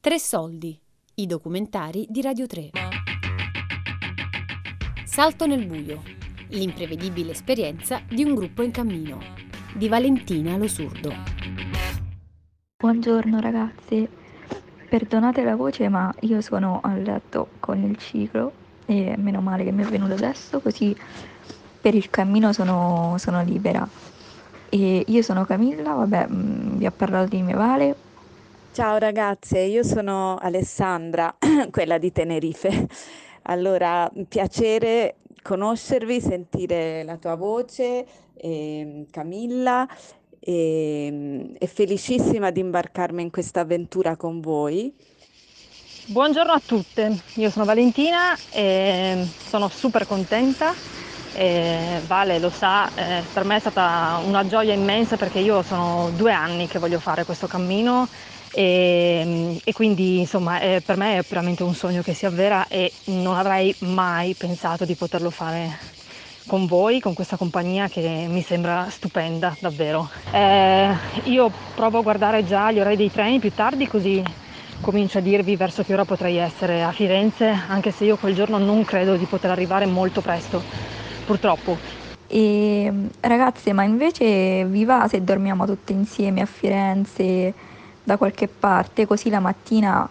Tre soldi, i documentari di Radio 3. Salto nel buio, l'imprevedibile esperienza di un gruppo in cammino, di Valentina Lo Surdo. Buongiorno ragazzi, perdonate la voce ma io sono a letto con il ciclo e meno male che mi è venuto adesso così per il cammino sono, sono libera. E io sono Camilla, vabbè, mm, vi ho parlato di mio Vale. Ciao ragazze, io sono Alessandra, quella di Tenerife. Allora, piacere conoscervi, sentire la tua voce, eh, Camilla, e, e felicissima di imbarcarmi in questa avventura con voi. Buongiorno a tutte, io sono Valentina e sono super contenta. E vale lo sa, eh, per me è stata una gioia immensa perché io sono due anni che voglio fare questo cammino e, e quindi insomma è, per me è veramente un sogno che si avvera e non avrei mai pensato di poterlo fare con voi, con questa compagnia che mi sembra stupenda davvero. Eh, io provo a guardare già gli orari dei treni più tardi così comincio a dirvi verso che ora potrei essere a Firenze, anche se io quel giorno non credo di poter arrivare molto presto, purtroppo. E ragazze, ma invece vi va se dormiamo tutte insieme a Firenze da qualche parte, così la mattina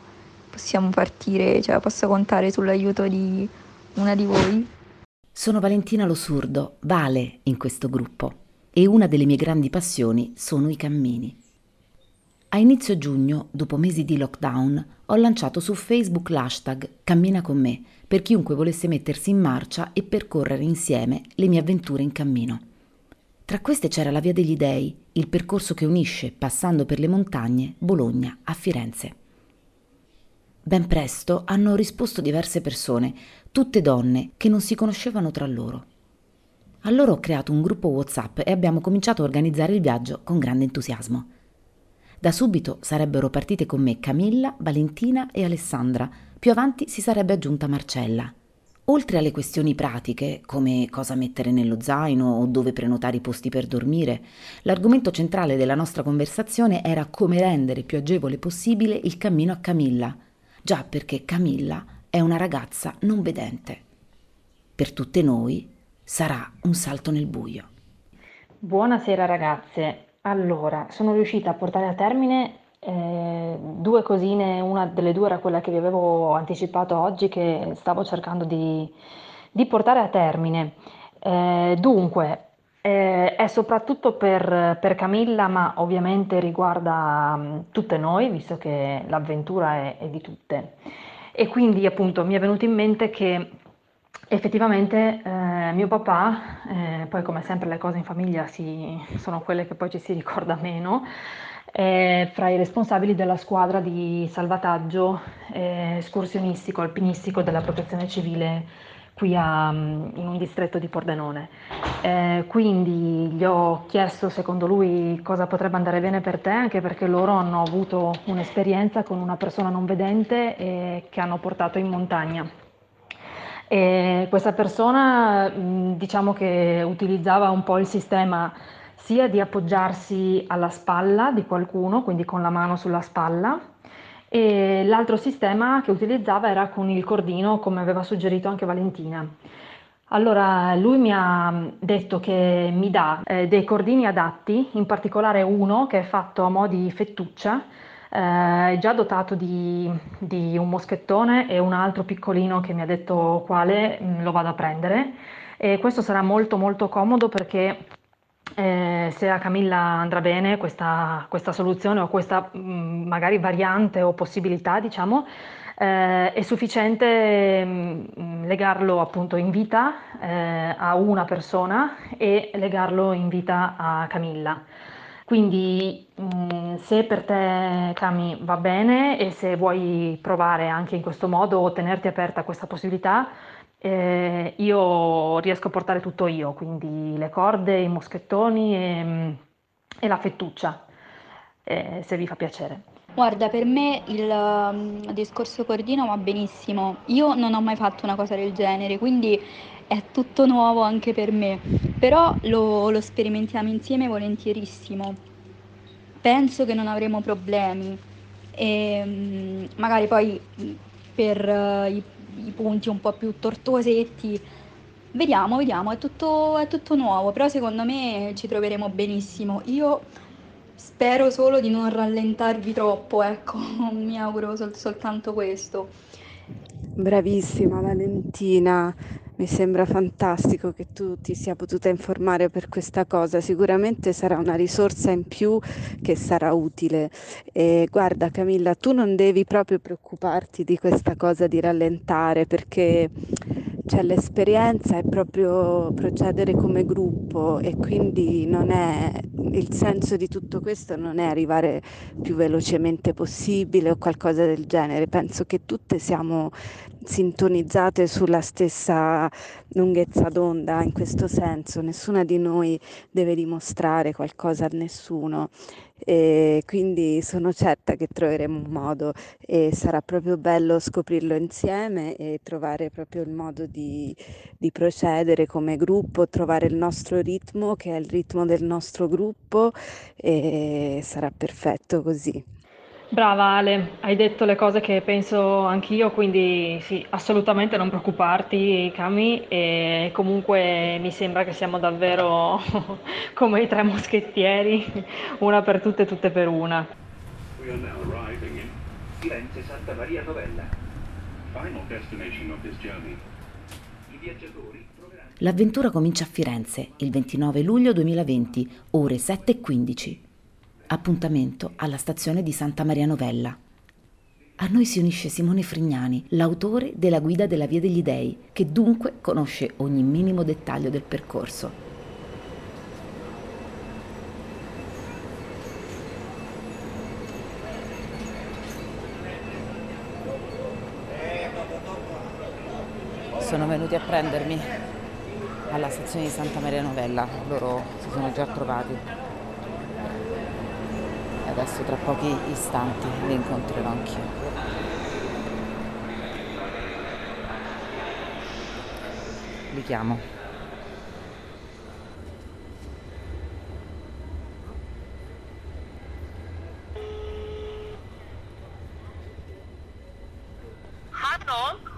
possiamo partire, cioè posso contare sull'aiuto di una di voi? Sono Valentina Lo Surdo, Vale in questo gruppo e una delle mie grandi passioni sono i cammini. A inizio giugno, dopo mesi di lockdown, ho lanciato su Facebook l'hashtag Cammina con me per chiunque volesse mettersi in marcia e percorrere insieme le mie avventure in cammino. Tra queste c'era la Via degli Dei, il percorso che unisce, passando per le montagne, Bologna a Firenze. Ben presto hanno risposto diverse persone, tutte donne che non si conoscevano tra loro. Allora ho creato un gruppo WhatsApp e abbiamo cominciato a organizzare il viaggio con grande entusiasmo. Da subito sarebbero partite con me Camilla, Valentina e Alessandra, più avanti si sarebbe aggiunta Marcella. Oltre alle questioni pratiche, come cosa mettere nello zaino o dove prenotare i posti per dormire, l'argomento centrale della nostra conversazione era come rendere più agevole possibile il cammino a Camilla, già perché Camilla è una ragazza non vedente. Per tutte noi sarà un salto nel buio. Buonasera ragazze, allora sono riuscita a portare a termine eh, due cosine, una delle due era quella che vi avevo anticipato oggi che stavo cercando di, di portare a termine. Eh, dunque, eh, è soprattutto per, per, Camilla, ma ovviamente riguarda um, tutte noi, visto che l'avventura è, è, di tutte. E quindi appunto mi è venuto in mente che effettivamente eh, mio papà, eh, poi come sempre le cose in famiglia si, sono quelle che poi ci si ricorda meno, è fra i responsabili della squadra di salvataggio eh, escursionistico, alpinistico della protezione civile qui a, in un distretto di Pordenone. Eh, quindi gli ho chiesto secondo lui cosa potrebbe andare bene per te, anche perché loro hanno avuto un'esperienza con una persona non vedente e che hanno portato in montagna. E questa persona diciamo che utilizzava un po' il sistema sia di appoggiarsi alla spalla di qualcuno, quindi con la mano sulla spalla, e l'altro sistema che utilizzava era con il cordino, come aveva suggerito anche Valentina. Allora, lui mi ha detto che mi dà eh, dei cordini adatti, in particolare uno che è fatto a mo' di fettuccia, eh, è già dotato di, di, un moschettone e un altro piccolino che mi ha detto quale mh, mm, lo vado a prendere. E questo sarà molto molto comodo perché eh, se a Camilla andrà bene questa, questa soluzione o questa mh, mm, magari variante o possibilità, diciamo, eh, è sufficiente mh, mm, legarlo appunto in vita eh, a una persona e legarlo in vita a Camilla. Quindi mh, mm, se per te Cami va bene e se vuoi provare anche in questo modo o tenerti aperta questa possibilità, eh, io riesco a portare tutto io, quindi le corde, i moschettoni e, mm, e la fettuccia, eh, se vi fa piacere. Guarda, per me il um, discorso cordino va benissimo. Io non ho mai fatto una cosa del genere, quindi è tutto nuovo anche per me. Però lo, lo sperimentiamo insieme volentierissimo. Penso che non avremo problemi. e mm, magari poi per uh, i, i, punti un po' più tortuosetti vediamo, vediamo, è tutto, è tutto nuovo, però secondo me ci troveremo benissimo. Io spero solo di non rallentarvi troppo, ecco, mi auguro sol- soltanto questo. Bravissima Valentina, mi sembra fantastico che tu ti sia potuta informare per questa cosa, sicuramente sarà una risorsa in più che sarà utile. E guarda Camilla, tu non devi proprio preoccuparti di questa cosa di rallentare perché cioè, l'esperienza è proprio procedere come gruppo e quindi non è il senso di tutto questo non è arrivare più velocemente possibile o qualcosa del genere. Penso che tutte siamo sintonizzate sulla stessa lunghezza d'onda in questo senso, nessuna di noi deve dimostrare qualcosa a nessuno e quindi sono certa che troveremo un modo e sarà proprio bello scoprirlo insieme e trovare proprio il modo di, di procedere come gruppo, trovare il nostro ritmo che è il ritmo del nostro gruppo e sarà perfetto così. Brava Ale, hai detto le cose che penso anch'io, quindi sì, assolutamente non preoccuparti, Cami, e comunque mi sembra che siamo davvero come i tre moschettieri, una per tutte e tutte per una. We are now arriving in Firenze Santa Maria Novella, final destination of this journey. I viaggiatori L'avventura comincia a Firenze il 29 luglio 2020, ore 7.15. Appuntamento alla stazione di Santa Maria Novella. A noi si unisce Simone Frignani, l'autore della guida della Via degli Dei, che dunque conosce ogni minimo dettaglio del percorso. Sono venuti a prendermi alla stazione di Santa Maria Novella, loro si sono già trovati adesso tra pochi istanti li incontrerò anch'io. Li chiamo.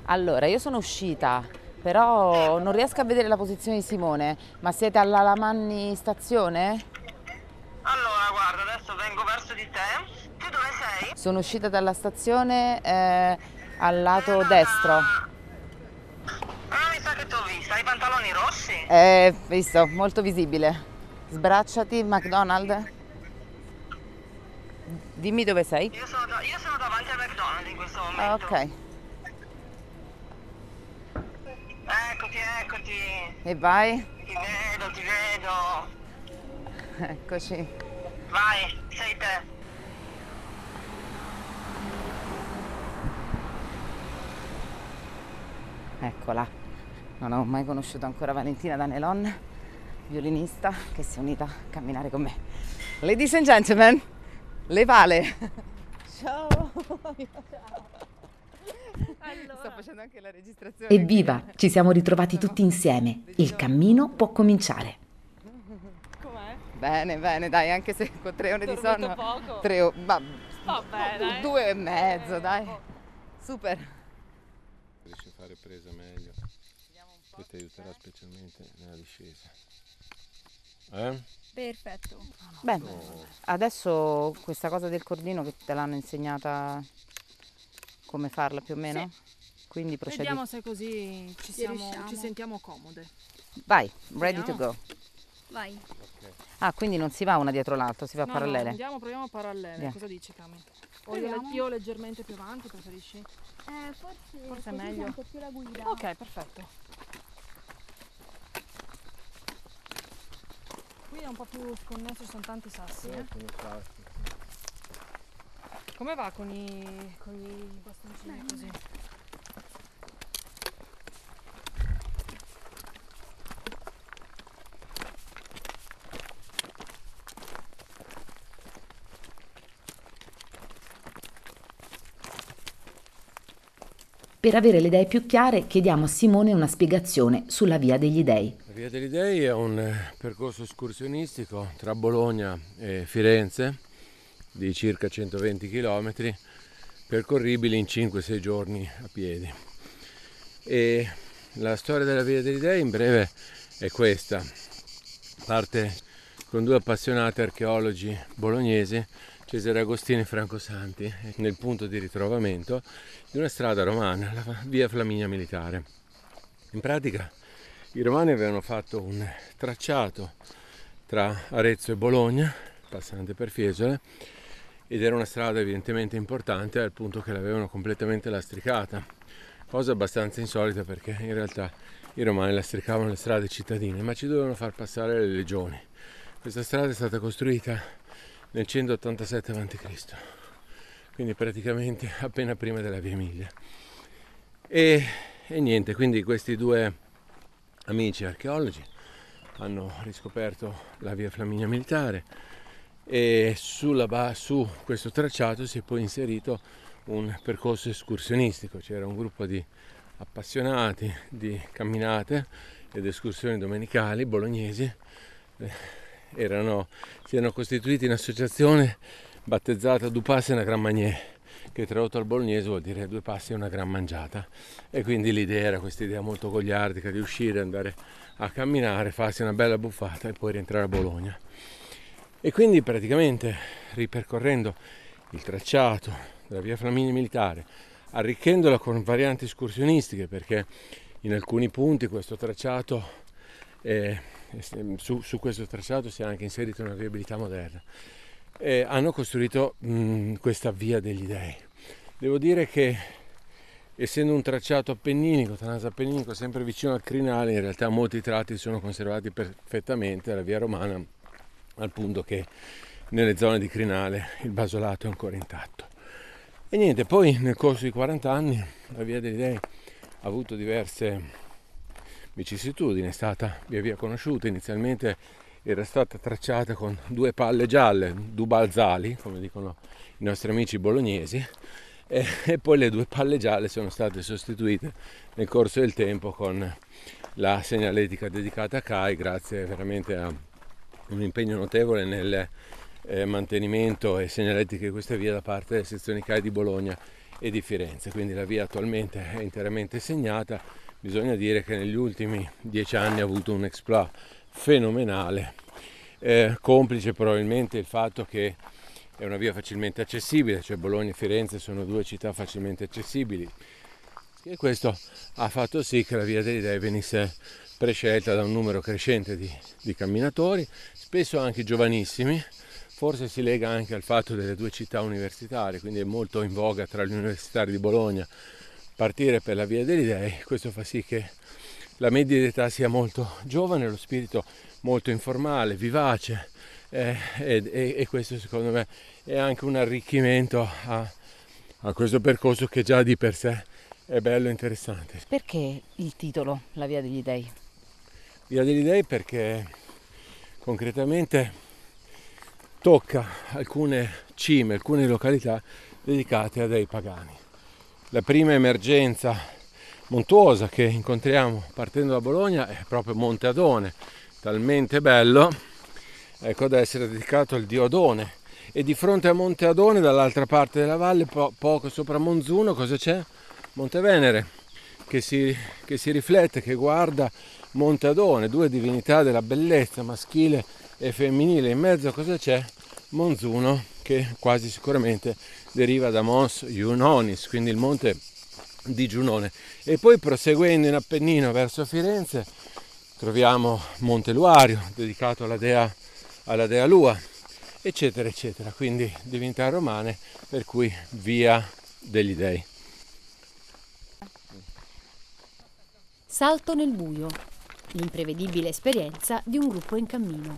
Allora, io sono uscita, però non riesco a vedere la posizione di Simone, ma siete alla Lamanni stazione? Sono uscita dalla stazione eh, al lato destro. Ah, mi sa che ti ho vista. Hai i pantaloni rossi? Eh, visto, molto visibile. Sbracciati, McDonald's. Dimmi dove sei. Io sono, da, io sono davanti al McDonald's in questo momento. Ok. Eccoti, eccoti. E vai? Ti vedo, ti vedo. Eccoci. Vai, sei te. Eccola, non ho mai conosciuto ancora Valentina Danelon, violinista che si è unita a camminare con me. Ladies and gentlemen, le Vale. Ciao. Allora. Sto facendo anche la registrazione. Evviva, ci siamo ritrovati tutti insieme. Il cammino può cominciare. Com'è? Bene, bene, dai, anche se con tre ore di sonno. Poco. Tre ore, ma Va bene. Due e mezzo, eh, dai. Super fare presa meglio che ti aiuterà specialmente nella discesa. Eh? Perfetto. Beh, adesso questa cosa del cordino che te l'hanno insegnata come farla più o meno? Sì. Quindi procedi. Vediamo se così ci, siamo, ci sentiamo comode. Vai, ready to go. Vai. Okay. Ah, quindi non si va una dietro l'altra, si va no, parallele? No, andiamo, proviamo parallele. Yeah. Cosa dici, Cami? O io, io leggermente più avanti, preferisci? Eh, forse, forse è meglio. più la guida. Ok, perfetto. Qui è un po' più sconnesso, ci sono tanti sassi. Eh? Come va con i, con i bastoncini così? Per avere le idee più chiare chiediamo a Simone una spiegazione sulla Via degli Dei. La Via degli Dei è un eh, percorso escursionistico tra Bologna e Firenze di circa 120 km percorribili in 5-6 giorni a piedi. E la storia della Via degli Dei in breve è questa. Parte con due appassionati archeologi bolognesi, Cesare Agostini e Franco Santi, nel punto di ritrovamento di una strada romana, la via Flaminia Militare. In pratica i romani avevano fatto un tracciato tra Arezzo e Bologna, passante per Fiesole, ed era una strada evidentemente importante al punto che l'avevano completamente lastricata, cosa abbastanza insolita perché in realtà i romani lastricavano le strade cittadine, ma ci dovevano far passare le legioni. Questa strada è stata costruita nel 187 a.C., quindi praticamente appena prima della Via Emilia. E, e niente, quindi questi due amici archeologi hanno riscoperto la via Flaminia Militare e sulla, su questo tracciato si è poi inserito un percorso escursionistico, c'era un gruppo di appassionati di camminate ed escursioni domenicali bolognesi, eh, erano, si erano costituiti in associazione battezzata Dupasse una Gran Magnier che tradotto al bolognese vuol dire due passi e una gran mangiata. E quindi l'idea era questa idea molto gogliardica di uscire, andare a camminare, farsi una bella buffata e poi rientrare a Bologna. E quindi praticamente ripercorrendo il tracciato della via Flaminia Militare, arricchendola con varianti escursionistiche perché in alcuni punti questo tracciato è, su, su, questo tracciato si è anche inserita una viabilità moderna. E hanno costruito mh, questa via degli dei. Devo dire che essendo un tracciato appenninico, transappenninico, sempre vicino al crinale, in realtà molti tratti sono conservati perfettamente alla via romana, al punto che nelle zone di crinale il basolato è ancora intatto. E niente, poi nel corso di 40 anni la via degli dei ha avuto diverse vicissitudini, è stata via via conosciuta, inizialmente era stata tracciata con due palle gialle, dubalzali, come dicono i nostri amici bolognesi, e, e poi le due palle gialle sono state sostituite nel corso del tempo con la segnaletica dedicata a CAI grazie veramente a un impegno notevole nel eh, mantenimento e segnaletica di questa via da parte delle sezioni CAI di Bologna e di Firenze. Quindi la via attualmente è interamente segnata. Bisogna dire che negli ultimi dieci anni ha avuto un exploit fenomenale, eh, complice probabilmente il fatto che è una via facilmente accessibile, cioè Bologna e Firenze sono due città facilmente accessibili. E questo ha fatto sì che la via dei Dei venisse prescelta da un numero crescente di, di camminatori, spesso anche giovanissimi, forse si lega anche al fatto delle due città universitarie, quindi è molto in voga tra gli universitari di Bologna partire per la via degli Dei, questo fa sì che la media d'età sia molto giovane, lo spirito molto informale, vivace, eh, e, e, questo secondo me è anche un arricchimento a, a questo percorso che già di per sé è bello e interessante. Perché il titolo La Via degli Dei? Via degli Dei perché concretamente tocca alcune cime, alcune località dedicate a dei pagani. La prima emergenza montuosa che incontriamo partendo da Bologna è proprio Monte Adone, talmente bello ecco, da essere dedicato al dio Adone. E di fronte a Monte Adone, dall'altra parte della valle, po- poco sopra Monzuno, cosa c'è? Monte Venere, che si, che si riflette, che guarda Monte Adone, due divinità della bellezza maschile e femminile. In mezzo cosa c'è? Monzuno, che quasi sicuramente deriva da Mons Iunonis, quindi il monte di Giunone. E poi proseguendo in Appennino verso Firenze troviamo Monte Luario, dedicato alla dea, alla dea Lua, eccetera, eccetera. Quindi divinità romane, per cui via degli dei. Salto nel buio, l'imprevedibile esperienza di un gruppo in cammino,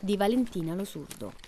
di Valentina Losurdo.